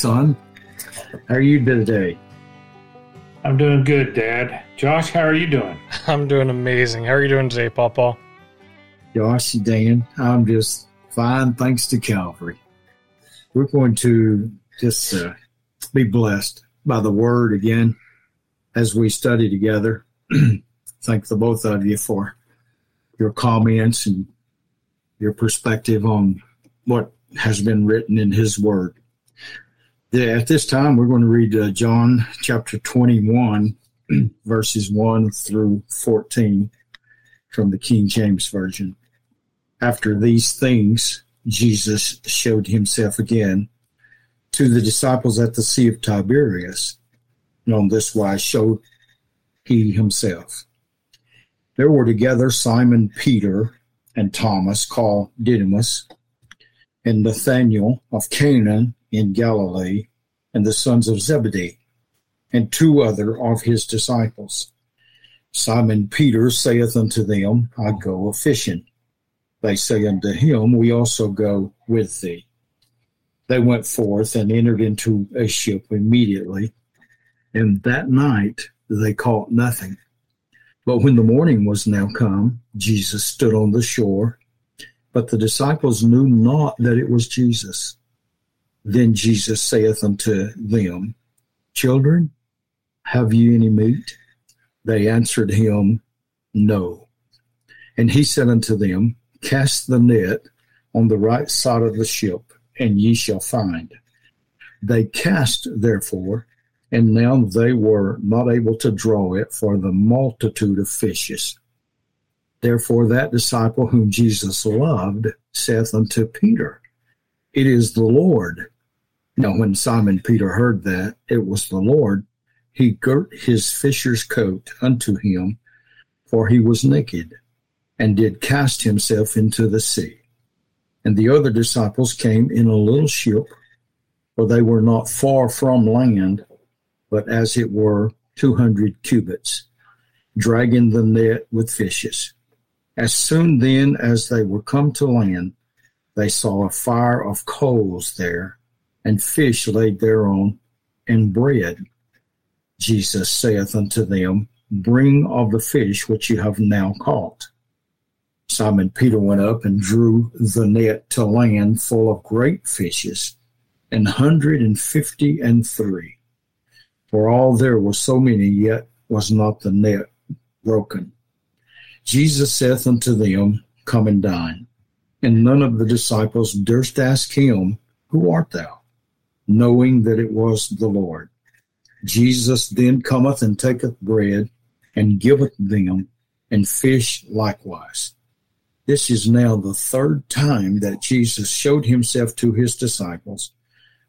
Hey, son. How are you today? I'm doing good, Dad. Josh, how are you doing? I'm doing amazing. How are you doing today, Papa? Josh, Dan, I'm just fine, thanks to Calvary. We're going to just uh, be blessed by the Word again as we study together. Thank the both of you for your comments and your perspective on what has been written in His Word. At this time, we're going to read uh, John chapter 21, verses 1 through 14 from the King James Version. After these things, Jesus showed himself again to the disciples at the Sea of Tiberias. And on this wise showed he himself. There were together Simon Peter and Thomas, called Didymus, and Nathanael of Cana in Galilee, and the sons of Zebedee, and two other of his disciples. Simon Peter saith unto them, I go a fishing. They say unto him, We also go with thee. They went forth and entered into a ship immediately, and that night they caught nothing. But when the morning was now come, Jesus stood on the shore, but the disciples knew not that it was Jesus. Then Jesus saith unto them, Children, have ye any meat? They answered him, No. And he said unto them, Cast the net on the right side of the ship, and ye shall find. They cast, therefore, and now they were not able to draw it for the multitude of fishes. Therefore, that disciple whom Jesus loved saith unto Peter, It is the Lord. Now, when Simon Peter heard that it was the Lord, he girt his fisher's coat unto him, for he was naked, and did cast himself into the sea. And the other disciples came in a little ship, for they were not far from land, but as it were two hundred cubits, dragging the net with fishes. As soon then as they were come to land, they saw a fire of coals there, and fish laid thereon, and bread. Jesus saith unto them, Bring of the fish which you have now caught. Simon Peter went up and drew the net to land full of great fishes, an hundred and fifty and three. For all there were so many, yet was not the net broken. Jesus saith unto them, Come and dine. And none of the disciples durst ask him, Who art thou? knowing that it was the Lord. Jesus then cometh and taketh bread and giveth them, and fish likewise. This is now the third time that Jesus showed himself to his disciples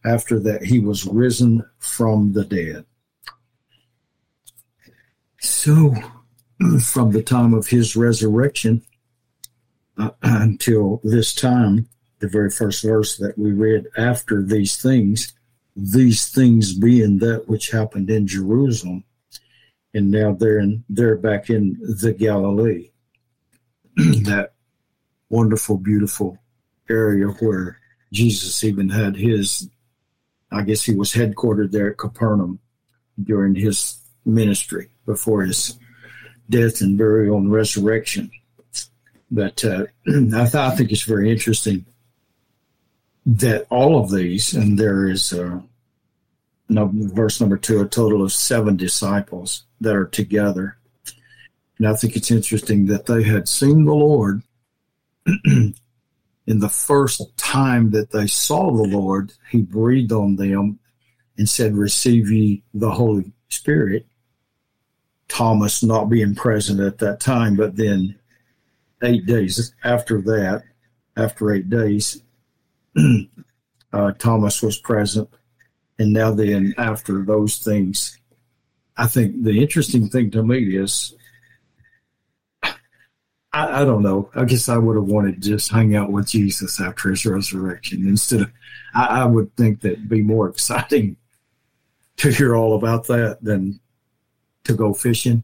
after that he was risen from the dead. So, from the time of his resurrection uh, until this time, the very first verse that we read after these things, these things being that which happened in Jerusalem, and now they're in they're back in the Galilee, that wonderful, beautiful area where Jesus even had his, I guess he was headquartered there at Capernaum during his ministry before his death and burial and resurrection. But uh, I, th- I think it's very interesting that all of these, and there is uh, no, verse number two, a total of seven disciples that are together. And I think it's interesting that they had seen the Lord in the first time that they saw the Lord, he breathed on them and said, Receive ye the Holy Spirit. Thomas not being present at that time, but then eight days after that, after eight days, uh, Thomas was present. And now, then, after those things, I think the interesting thing to me is I, I, don't know. I guess I would have wanted to just hang out with Jesus after his resurrection instead of, I, I would think that'd be more exciting to hear all about that than to go fishing.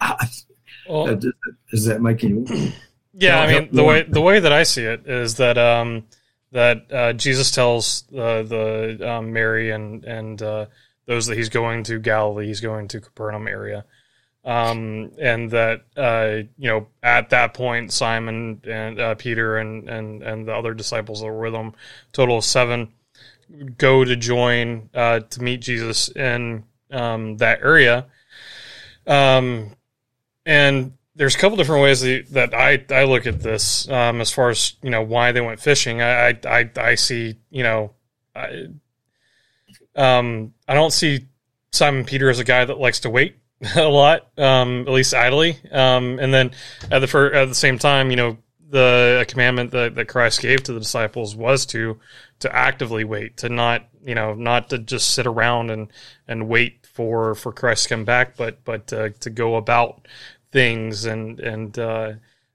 well, does, that make any Yeah, I mean the way the way that I see it is that um, that uh, Jesus tells uh, the um, Mary and and uh, those that he's going to Galilee, he's going to Capernaum area, um, and that uh, you know at that point Simon and uh, Peter and and and the other disciples that were with him, total of seven, go to join uh, to meet Jesus in um, that area, um, and there's a couple different ways that I, I look at this um, as far as you know why they went fishing. I I, I see you know I, um, I don't see Simon Peter as a guy that likes to wait a lot, um, at least idly. Um, and then at the for, at the same time, you know, the commandment that, that Christ gave to the disciples was to to actively wait, to not you know not to just sit around and and wait for for Christ to come back, but but uh, to go about things and and uh,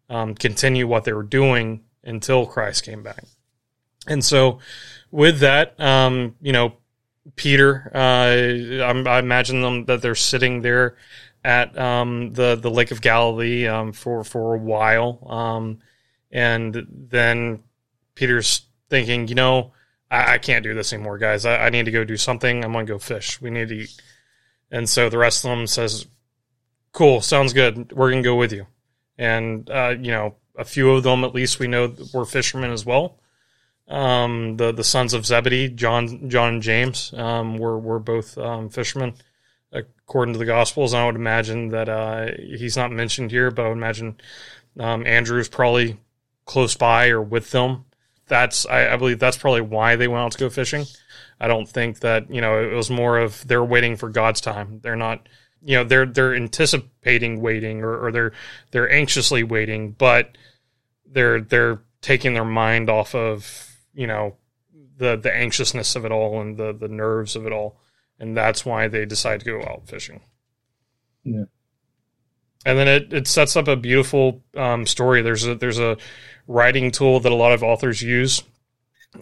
um, continue what they were doing until Christ came back. And so, with that, um, you know, Peter, uh, I, imagine them that they're sitting there at um, the the Lake of Galilee um, for for a while, um, and then Peter's thinking, you know, I, I can't do this anymore, guys. I, I, need to go do something. I'm gonna go fish. We need to eat. And so the rest of them says, cool, sounds good. We're gonna go with you. And uh, you know, a few of them at least we know were fishermen as well. Um, the the sons of Zebedee, John John and James, um, were were both um, fishermen according to the Gospels. I would imagine that uh, he's not mentioned here, but I would imagine um, Andrew's probably close by or with them. That's I, I believe that's probably why they went out to go fishing. I don't think that you know it was more of they're waiting for God's time. They're not you know they're they're anticipating waiting or, or they're they're anxiously waiting, but they're they're taking their mind off of you know the the anxiousness of it all and the the nerves of it all, and that's why they decide to go out fishing. Yeah. And then it, it sets up a beautiful um, story. There's a there's a writing tool that a lot of authors use,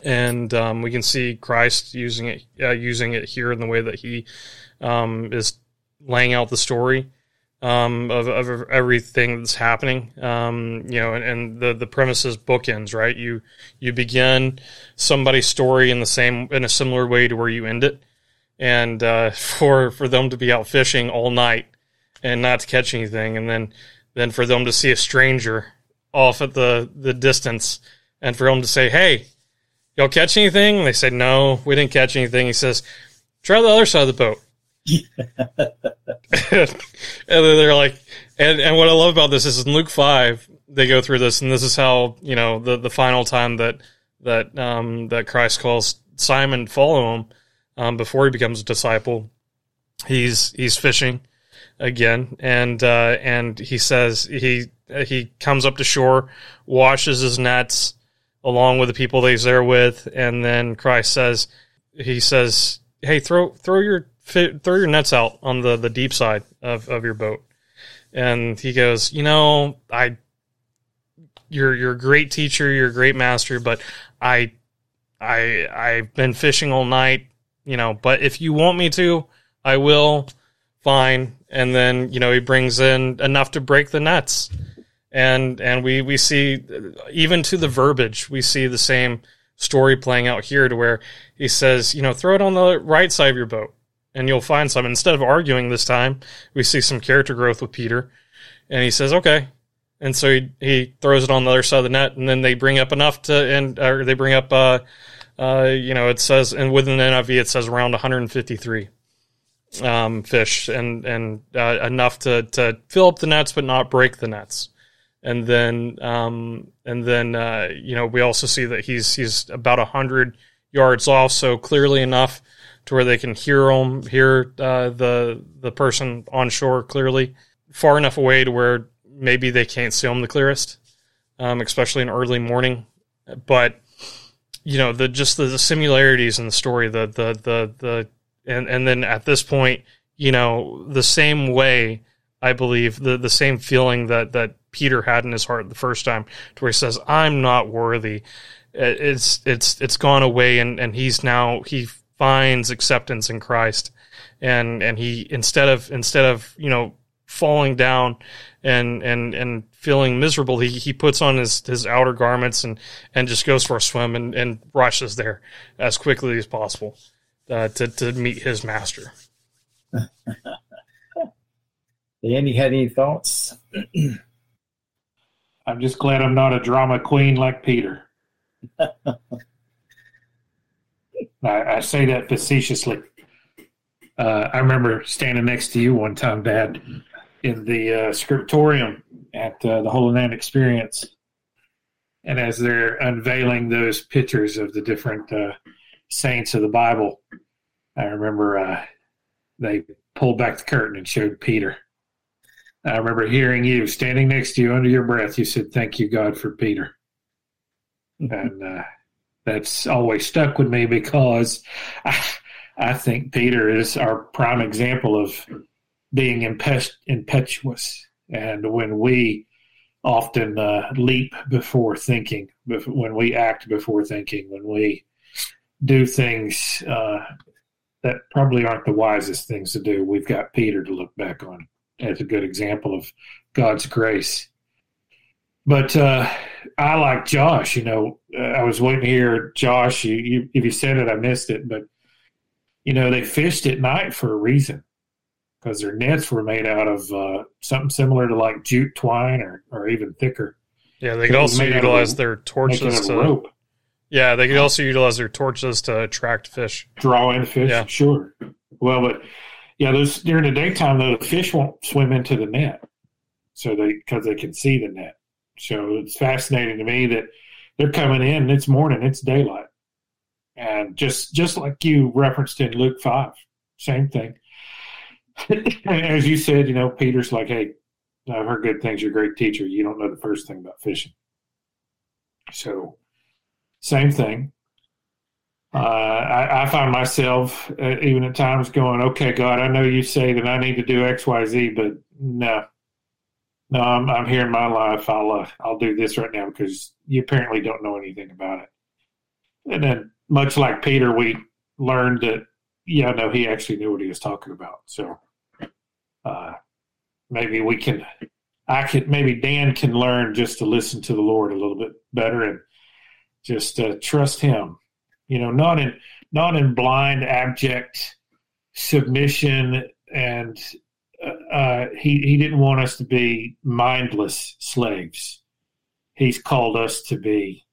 and um, we can see Christ using it uh, using it here in the way that he um, is laying out the story um, of, of everything that's happening. Um, you know, and, and, the the premise is bookends, right? You you begin somebody's story in the same in a similar way to where you end it, and uh, for for them to be out fishing all night and not to catch anything, and then then for them to see a stranger off at the the distance, and for them to say, "Hey, y'all catch anything?" And they say, "No, we didn't catch anything." He says, "Try the other side of the boat." and they're like, and, and what I love about this is in Luke five, they go through this, and this is how you know the the final time that that um, that Christ calls Simon follow him um, before he becomes a disciple. He's he's fishing again, and uh, and he says he he comes up to shore, washes his nets along with the people that he's there with, and then Christ says he says, "Hey, throw throw your throw your nets out on the, the deep side of, of your boat. And he goes, you know, I, you're, you're a great teacher. You're a great master, but I, I, I've been fishing all night, you know, but if you want me to, I will fine. And then, you know, he brings in enough to break the nets. And, and we, we see even to the verbiage, we see the same story playing out here to where he says, you know, throw it on the right side of your boat and you'll find some. Instead of arguing this time, we see some character growth with Peter, and he says, "Okay." And so he, he throws it on the other side of the net, and then they bring up enough to, and or they bring up, uh, uh, you know, it says, and within the NIV it says around 153 um, fish, and and uh, enough to to fill up the nets, but not break the nets. And then, um, and then, uh, you know, we also see that he's he's about hundred yards off, so clearly enough to where they can hear them, hear uh, the the person on shore clearly, far enough away to where maybe they can't see him the clearest, um, especially in early morning. But you know, the just the, the similarities in the story, the the the the and and then at this point, you know, the same way I believe the the same feeling that that Peter had in his heart the first time, to where he says, "I'm not worthy." It's it's it's gone away, and and he's now he finds acceptance in Christ, and and he instead of instead of you know falling down and and and feeling miserable, he, he puts on his, his outer garments and, and just goes for a swim and, and rushes there as quickly as possible uh, to, to meet his master. Andy, had any thoughts? I'm just glad I'm not a drama queen like Peter. I, I, say that facetiously. Uh, I remember standing next to you one time, Dad, in the uh, scriptorium at uh, the Holy Land Experience. And as they're unveiling those pictures of the different uh, saints of the Bible, I remember uh, they pulled back the curtain and showed Peter. I remember hearing you standing next to you under your breath. You said, Thank you, God, for Peter. and uh, that's always stuck with me because I, I think Peter is our prime example of being impet- impetuous. And when we often uh, leap before thinking, when we act before thinking, when we do things uh, that probably aren't the wisest things to do, we've got Peter to look back on as a good example of God's grace. But uh, I like Josh. You know, uh, I was waiting to hear Josh. You, you, if you said it, I missed it. But you know, they fished at night for a reason because their nets were made out of uh, something similar to like jute twine or, or even thicker. Yeah, they could also utilize their torches to rope. Yeah, they could also utilize their torches to attract fish, draw in fish. Yeah. Sure. Well, but yeah, those during the daytime, though, the fish won't swim into the net, so they because they can see the net. So it's fascinating to me that they're coming in. It's morning. It's daylight, and just just like you referenced in Luke five, same thing. As you said, you know, Peter's like, "Hey, I've heard good things. You're a great teacher. You don't know the first thing about fishing." So, same thing. Uh, I, I, find myself uh, even at times going, "Okay, God, I know you say that I need to do X, Y, Z, but no, no, I'm, I'm here in my life. I'll uh, I'll do this right now because you apparently don't know anything about it." And then, much like Peter, we learned that yeah, no, he actually knew what he was talking about. So uh, maybe we can, I could, maybe Dan can learn just to listen to the Lord a little bit better and just uh, trust Him. You know, not in not in blind, abject submission, and uh, uh he he didn't want us to be mindless slaves. He's called us to be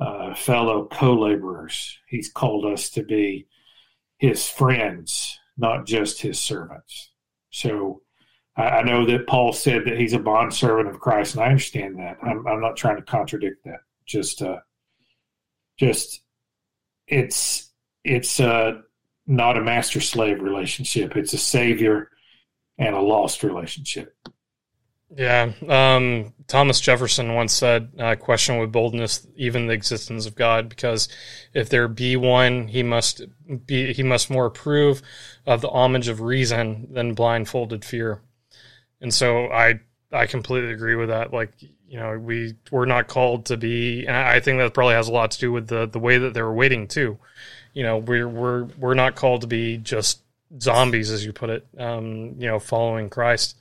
uh, fellow co-laborers. He's called us to be his friends, not just his servants. So I, know that Paul said that he's a bond servant of Christ, and I understand that. I'm, I'm not trying to contradict that. Just, uh, just it's it's uh, not a master slave relationship. It's a savior and a lost relationship. Yeah. Um, Thomas Jefferson once said, uh, question with boldness even the existence of God, because if there be one, he must be, he must more approve of the homage of reason than blindfolded fear. And so I, I completely agree with that. Like, you know, we, we're not called to be, and I think that probably has a lot to do with the, the way that they're waiting too. You know, we're, we're, we're not called to be just zombies, as you put it, um, you know, following Christ.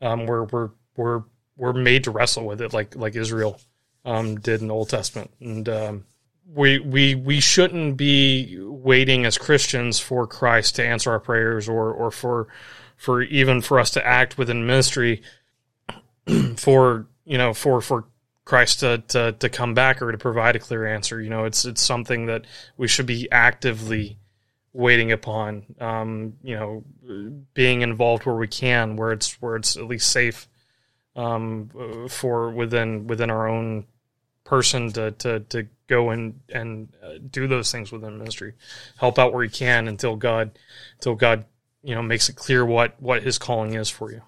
Um, we're, we're, we're we're made to wrestle with it like like Israel um, did in the Old Testament, and um, we we we shouldn't be waiting as Christians for Christ to answer our prayers or or for for even for us to act within ministry for you know for for Christ to, to to come back or to provide a clear answer. You know, it's it's something that we should be actively waiting upon. Um, you know, being involved where we can, where it's where it's at least safe um, for within within our own person to to to go and and uh, do those things within ministry, help out where you can until God until God you know makes it clear what what His calling is for you.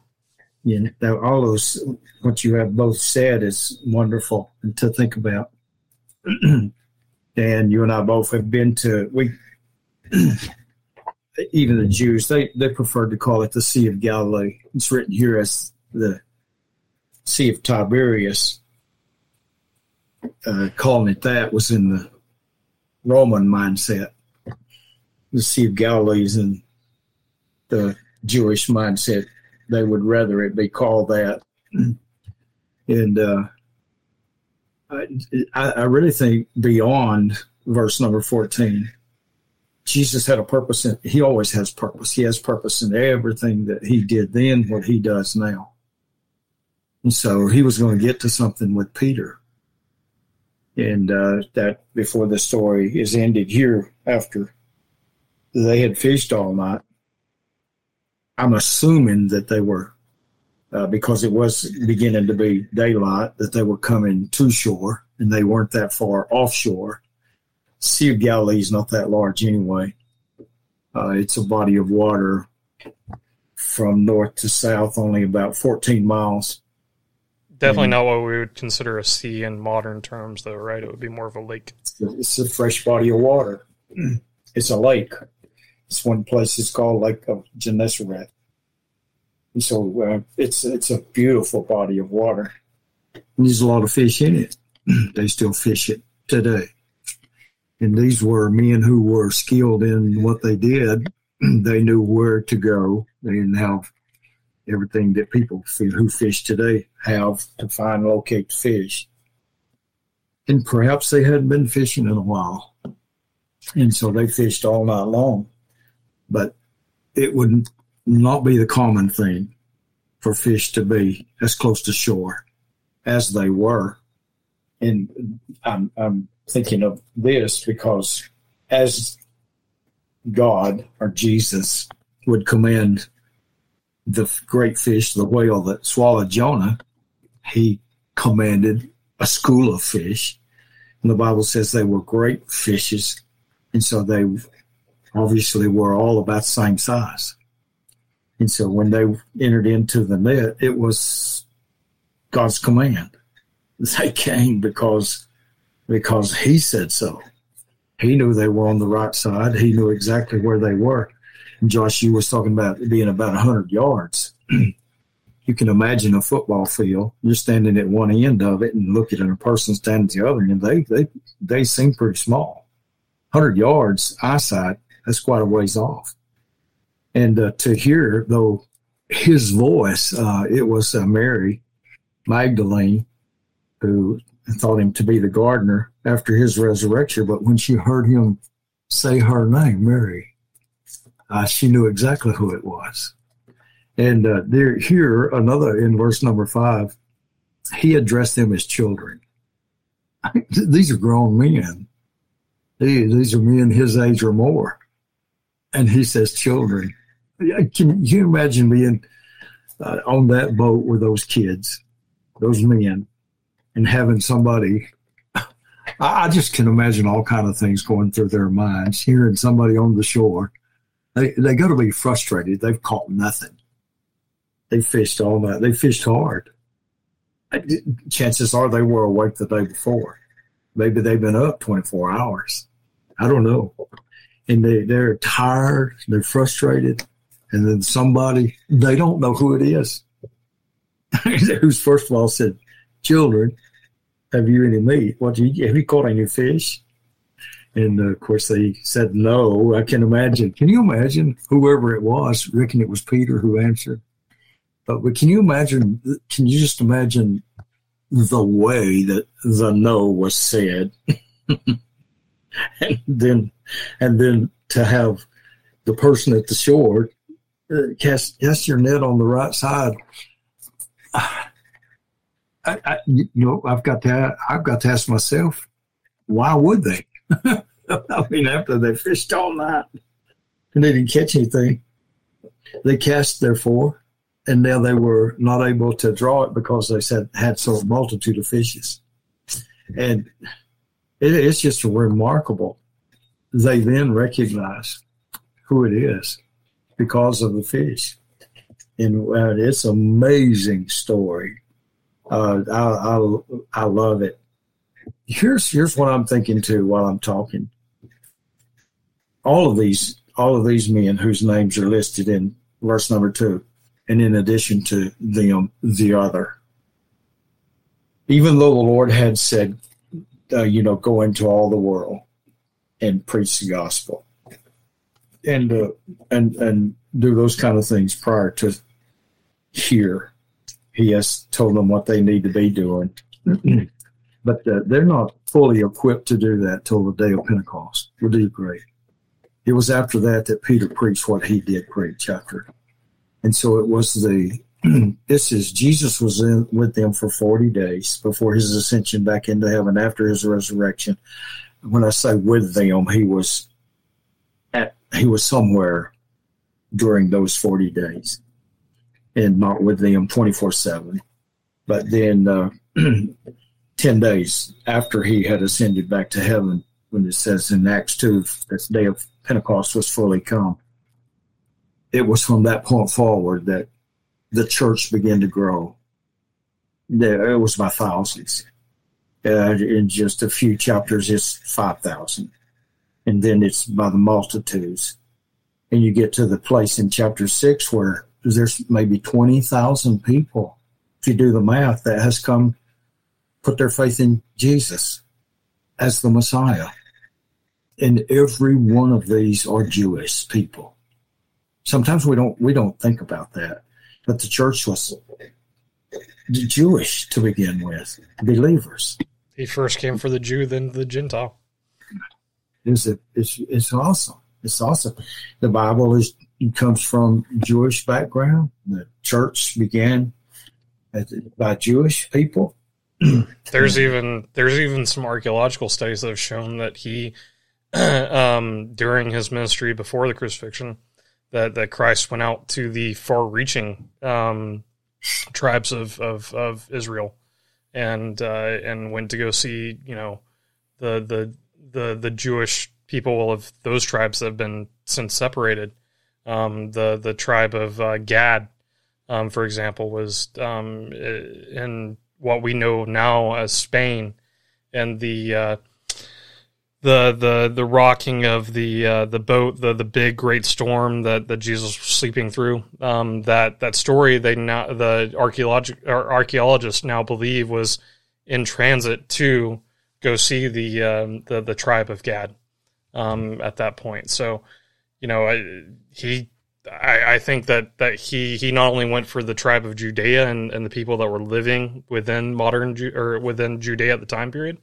Yeah, all those what you have both said is wonderful to think about. and you and I both have been to we even the Jews they they preferred to call it the Sea of Galilee. It's written here as the Sea of Tiberias, uh, calling it that was in the Roman mindset. The Sea of Galilee is in the Jewish mindset. They would rather it be called that. And uh, I, I really think beyond verse number 14, Jesus had a purpose. In, he always has purpose. He has purpose in everything that he did then, what he does now. And so he was going to get to something with Peter. And uh, that before the story is ended here, after they had fished all night, I'm assuming that they were, uh, because it was beginning to be daylight, that they were coming to shore and they weren't that far offshore. Sea of Galilee is not that large anyway. Uh, it's a body of water from north to south, only about 14 miles. Definitely and, not what we would consider a sea in modern terms, though, right? It would be more of a lake. It's a fresh body of water. It's a lake. It's one place it's called Lake of Gennesaret. And so uh, it's it's a beautiful body of water. And there's a lot of fish in it. they still fish it today. And these were men who were skilled in what they did. they knew where to go. They didn't have everything that people who fish today have to find locate fish. And perhaps they hadn't been fishing in a while. And so they fished all night long. But it would not be the common thing for fish to be as close to shore as they were. And I'm, I'm thinking of this because as God or Jesus would command the great fish, the whale that swallowed Jonah, he commanded a school of fish. And the Bible says they were great fishes. And so they obviously were all about the same size. And so when they entered into the net, it was God's command. They came because because he said so. He knew they were on the right side. He knew exactly where they were. And Josh, you was talking about being about 100 yards. you can imagine a football field. You're standing at one end of it and looking at a person standing at the other, and they they they seem pretty small. 100 yards eyesight that's quite a ways off. And uh, to hear, though, his voice, uh, it was uh, Mary Magdalene who thought him to be the gardener after his resurrection. But when she heard him say her name, Mary, uh, she knew exactly who it was. And uh, there, here, another in verse number five, he addressed them as children. These are grown men. These are men his age or more and he says children. Can you imagine being uh, on that boat with those kids, those men, and having somebody? I, just can imagine all kind of things going through their minds. Hearing somebody on the shore, they they got to be frustrated. They've caught nothing. They fished all night. They fished hard. Chances are they were awake the day before. Maybe they've been up 24 hours. I don't know and they, they're tired, they're frustrated, and then somebody, they don't know who it is, who's first of all said, Children, have you any meat? What you, have you caught any fish? And uh, of course, they said no. I can imagine. Can you imagine whoever it was? Reckon it was Peter who answered. But, but can you imagine? Can you just imagine the way that the no was said? and then and then to have the person at the shore uh, cast cast your net on the right side. I, I, you know, I've got to I've got to ask myself, why would they? I mean, after they fished all night and they didn't catch anything, they cast therefore, and now they were not able to draw it because they said had so multitude of fishes, and it, it's just remarkable they then recognize who it is because of the fish. And uh, it's an amazing story. Uh, I, I, I love it. Here's here's what I'm thinking too while I'm talking. All of these all of these men whose names are listed in verse number two, and in addition to them, the other. Even though the Lord had said, uh, you know, go into all the world, and preach the gospel and uh, and and do those kind of things prior to here he has told them what they need to be doing. but uh, they're not fully equipped to do that till the day of Pentecost. We'll do great. It was after that that Peter preached what he did preach after. And so it was the, this is, Jesus was in with them for 40 days before his ascension back into heaven after his resurrection. When I say with them, he was at, he was somewhere during those 40 days and not with them 24 7. But then uh, 10 days after he had ascended back to heaven, when it says in Acts 2 that the day of Pentecost was fully come, it was from that point forward that the church began to grow. It was by thousands. Uh, in just a few chapters, it's 5,000. And then it's by the multitudes. And you get to the place in chapter 6 where there's maybe 20,000 people, if you do the math, that has come, put their faith in Jesus as the Messiah. And every one of these are Jewish people. Sometimes we don't we don't think about that, but the church was Jewish to begin with, believers. He first came for the Jew, then the Gentile. Is it? It's it's awesome. It's awesome. The Bible is comes from Jewish background. The church began by Jewish people. there's even there's even some archaeological studies that have shown that he, um, during his ministry before the crucifixion, that that Christ went out to the far-reaching um, tribes of, of, of Israel, and uh, and went to go see you know the the the the Jewish people of those tribes that have been since separated. Um, the the tribe of uh, Gad, um, for example, was um, in what we know now as Spain, and the uh, the the the rocking of the uh, the boat, the the big great storm that, that Jesus was sleeping through. Um, that that story they now the archaeologic archaeologists now believe was in transit to go see the um, the the tribe of Gad um, at that point. So, you know, I, he, I, I, think that, that he, he not only went for the tribe of Judea and, and the people that were living within modern Ju- or within Judea at the time period,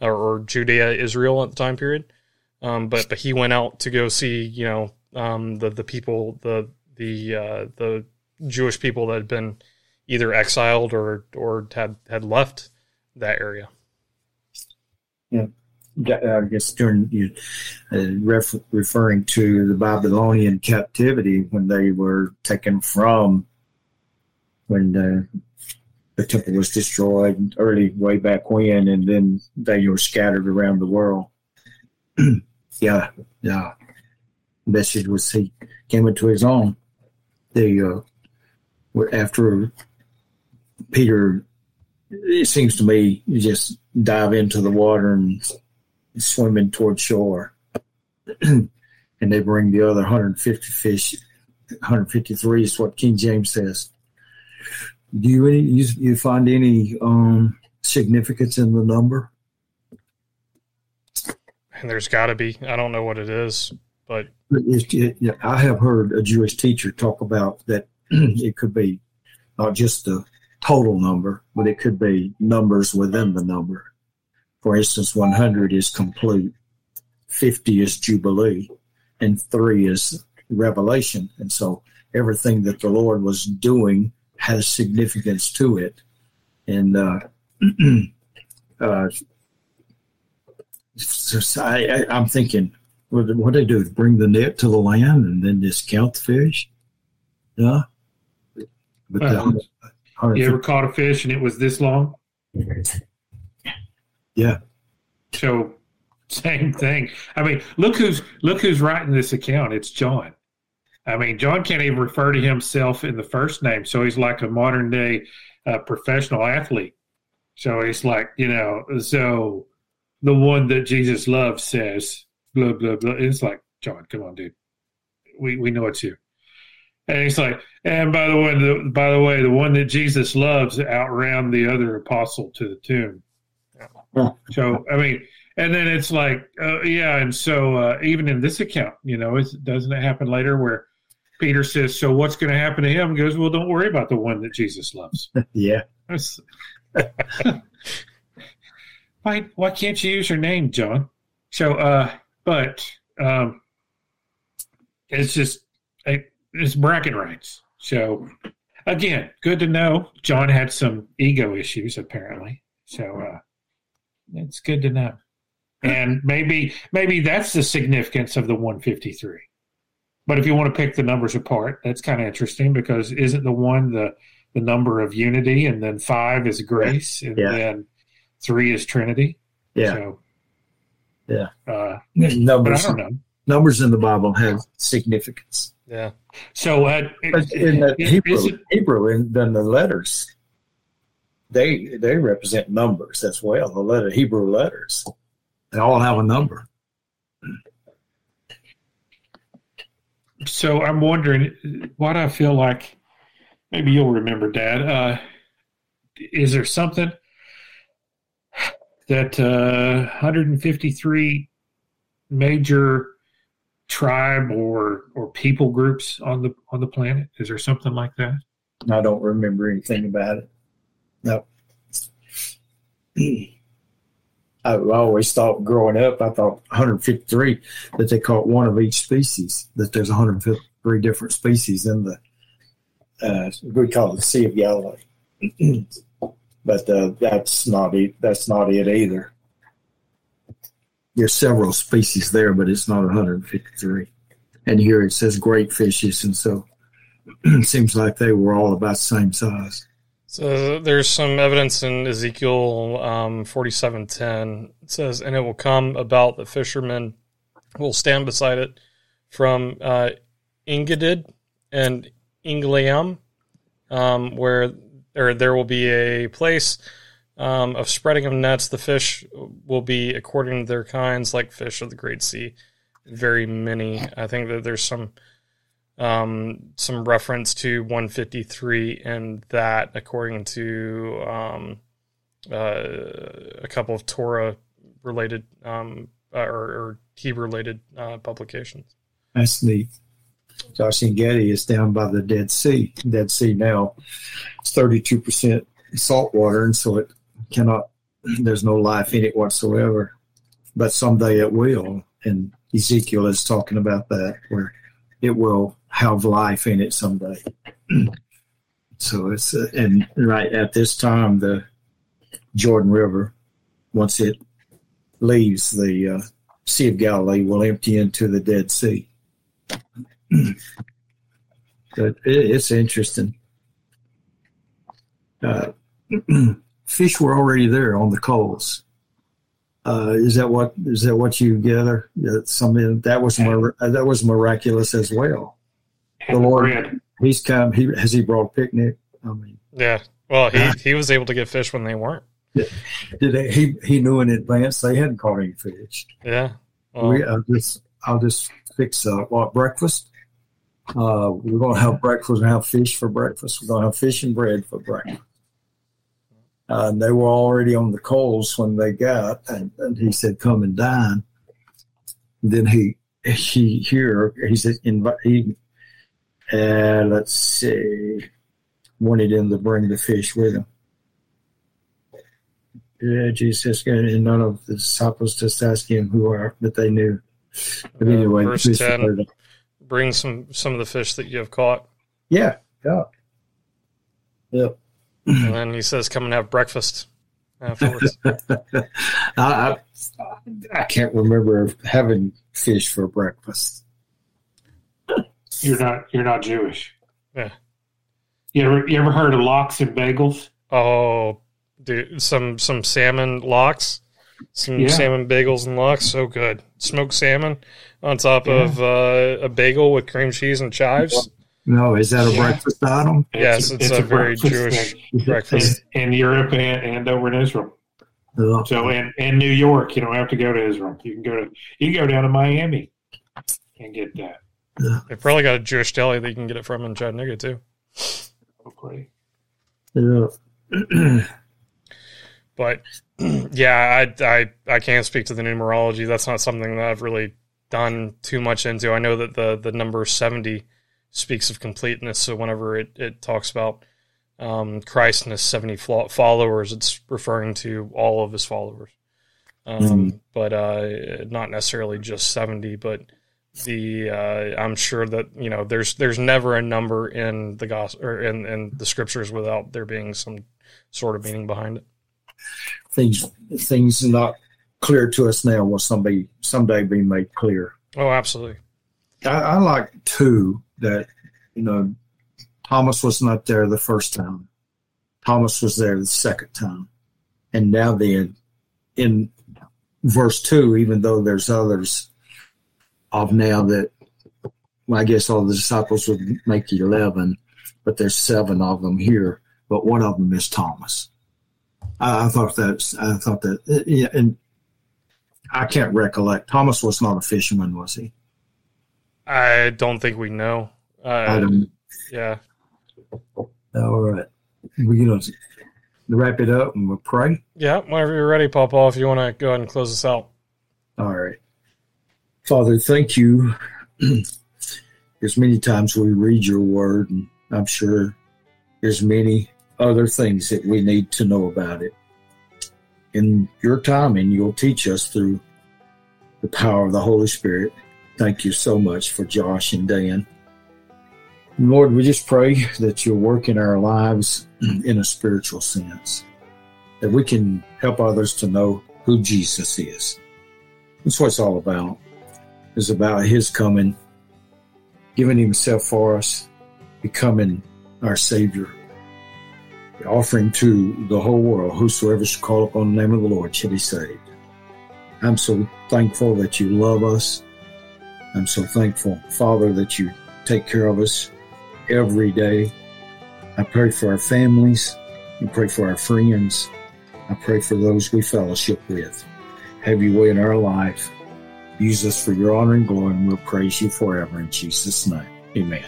or, Judea Israel at the time period, um, but but he went out to go see you know um, the the people the the uh, the Jewish people that had been either exiled or or had had left that area. Yeah. I guess during you uh, ref, referring to the Babylonian captivity when they were taken from when the, the temple was destroyed early way back when, and then they were scattered around the world. yeah, yeah. Message was he came into his own. The uh, after Peter, it seems to me, you just dive into the water and swimming toward shore. and they bring the other 150 fish, 153 is what King James says. Do you any, you, you find any um, significance in the number? And there's got to be. I don't know what it is, but it, it, I have heard a Jewish teacher talk about that. it could be not just the total number, but it could be numbers within the number. For instance, 100 is complete, 50 is Jubilee, and 3 is Revelation. And so everything that the Lord was doing has significance to it. And uh, uh, so I, am thinking, what, what do they do? Bring the net to the land and then just count the fish? Yeah. But uh, you ever caught a fish and it was this long? Yeah. So same thing. I mean, look who's look who's writing this account. It's John. I mean, John can't even refer to himself in the first name, so he's like a modern day uh, professional athlete. So he's like, you know, so the one that Jesus loves says, blah blah blah. It's like, John, come on, dude. We we know it's you. And he's like, and by the way, the, by the way, the one that Jesus loves outran the other apostle to the tomb. So I mean, and then it's like, uh, yeah, and so uh, even in this account, you know, doesn't it happen later where Peter says, "So what's going to happen to him?" He goes, "Well, don't worry about the one that Jesus loves." yeah. why why can't you use your name, John? So, uh, but um, it's just it's bracket rights. So again, good to know. John had some ego issues apparently. So uh, it's good to know. And maybe maybe that's the significance of the 153. But if you want to pick the numbers apart, that's kind of interesting because isn't the one the the number of unity, and then five is grace, and Yeah. then three is Trinity. Yeah. So, Yeah. Uh, but I Numbers, don't know. numbers in the Bible have significance. Yeah. So uh, But in the is- Hebrew, is it- Hebrew, and then the letters, they they represent numbers as well. The letter Hebrew letters, they all have a number. So I'm wondering what I feel like. Maybe you'll remember, Dad. Uh, is there something that uh, 153 major tribe or or people groups on the on the planet? Is there something like that? I don't remember anything about it. No. I always thought growing up, I thought 153 that they caught one of each species. That there's 153 different species in the uh, we call it the Sea of Galilee. but uh, that's not it. That's not it either. There's several species there, but it's not 153. And here it says great fishes, and so it seems like they were all about the same size. So there's some evidence in Ezekiel um, 47:10. It says, "And it will come about that fishermen will stand beside it from uh, En Eglaim, um, where or there will be a place um, of spreading of nets. The fish will be according to their kinds, like fish of the Great Sea. Very many. I think that there's some." Um, some reference to 153 and that according to um, uh, a couple of Torah related um, uh, or, or Hebrew related uh, publications. That's neat. Josh En Gedi is down by the Dead Sea. Dead Sea now it's 32% salt water, and so it cannot, there's no life in it whatsoever. But someday it will. And Ezekiel is talking about that, where it will have life in it someday. so it's, uh, and right at this time, the Jordan River, once it leaves the uh, Sea of Galilee, will empty into the Dead Sea. but it, it's interesting. Uh, fish were already there on the coals. Uh, is that what is that what you gather? That something that was mir- that was miraculous as well. And The Lord- bread. He's come. He has he brought a picnic. I mean, Yeah. Well, he, he was able to get fish when they weren't. did they, he he knew in advance they hadn't caught any fish. Yeah. Well, we, I'll just I'll just fix uh, what breakfast. Uh, we're gonna have breakfast. We're gonna have fish for breakfast. We're gonna have fish and bread for breakfast. Uh, and they were already on the coals when they got, and, and he said, "Come and dine." then he he here he said, "Invite he." Uh, let's see, wanted him to bring the fish with him. Yeah, Jesus, and none of the disciples just asked him who are, but they knew. But Uh, anyway, verse fish 10. bring some some of the fish that you have caught, yeah, yeah, yeah. and then he says, "Come and have breakfast." Afterwards. I, I I can't remember having fish for breakfast. You're not you're not Jewish. Yeah. You ever you ever heard of lox and bagels? oh, dude, some some salmon lox, some Yeah. salmon bagels and lox, so good. Smoked salmon on top Yeah. of uh, a bagel with cream cheese and chives. No, is that a Yeah. breakfast item? Yes, it's a very Jewish thing breakfast. in, in Europe and, and over in Israel. No. So in, in New York, you don't have to go to Israel. You can go to you can go down to Miami and get that. They probably got a Jewish deli that you can get it from in Chattanooga too. Hopefully. Yeah. But yeah, I, I I can't speak to the numerology. That's not something that I've really done too much into. I know that the the number seventy speaks of completeness. So whenever it, it talks about um, Christ and his 70 followers, it's referring to all of his followers. Um, mm-hmm. But uh, not necessarily just 70, but the uh, I'm sure that you know there's there's never a number in the gospel or in, in the scriptures without there being some sort of meaning behind it. Things things not clear to us now will someday someday be made clear. Oh, absolutely. I, I like too that you know Thomas was not there the first time. Thomas was there the second time, and now then in verse two, even though there's others of now that well, I guess all the disciples would make eleven, but there's seven of them here, but one of them is Thomas. I, I thought that I thought that yeah, and I can't recollect. Thomas was not a fisherman, was he? I don't think we know. Uh, I don't. Yeah. All right. We gonna wrap it up and we'll pray. Yeah, whenever you're ready, Papa. If you want to go ahead and close this out. All right. Father, thank you. as many times we read your word, and I'm sure there's many other things that we need to know about it. In your timing, you'll teach us through the power of the Holy Spirit. Thank you so much for Josh and Dan. Lord, we just pray that you'll work in our lives in a spiritual sense, that we can help others to know who Jesus is. That's what it's all about is about his coming, giving himself for us, becoming our Savior, offering to the whole world, whosoever shall call upon the name of the Lord shall be saved. I'm so thankful that you love us. I'm so thankful, Father, that you take care of us every day. I pray for our families. I pray for our friends. I pray for those we fellowship with. Have your way in our life. Use us for your honor and glory, and we'll praise you forever in Jesus' name. Amen.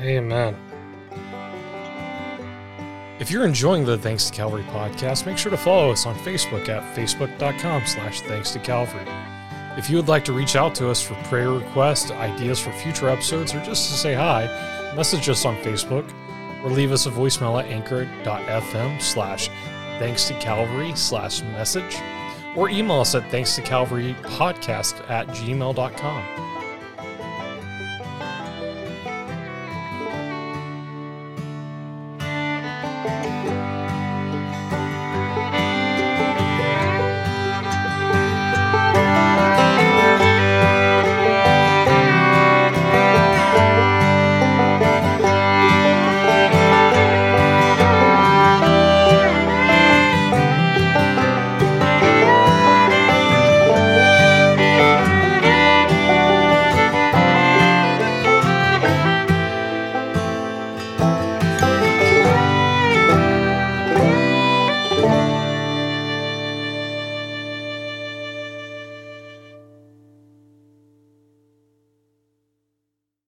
Amen. If you're enjoying the Thanks to Calvary podcast, make sure to follow us on Facebook at facebook.com slash thanks to Calvary. If you would like to reach out to us for prayer requests, ideas for future episodes, or just to say hi, message us on Facebook or leave us a voicemail at anchor.fm slash thanks to Calvary slash message or email us at thanks to Calvary podcast at gmail.com.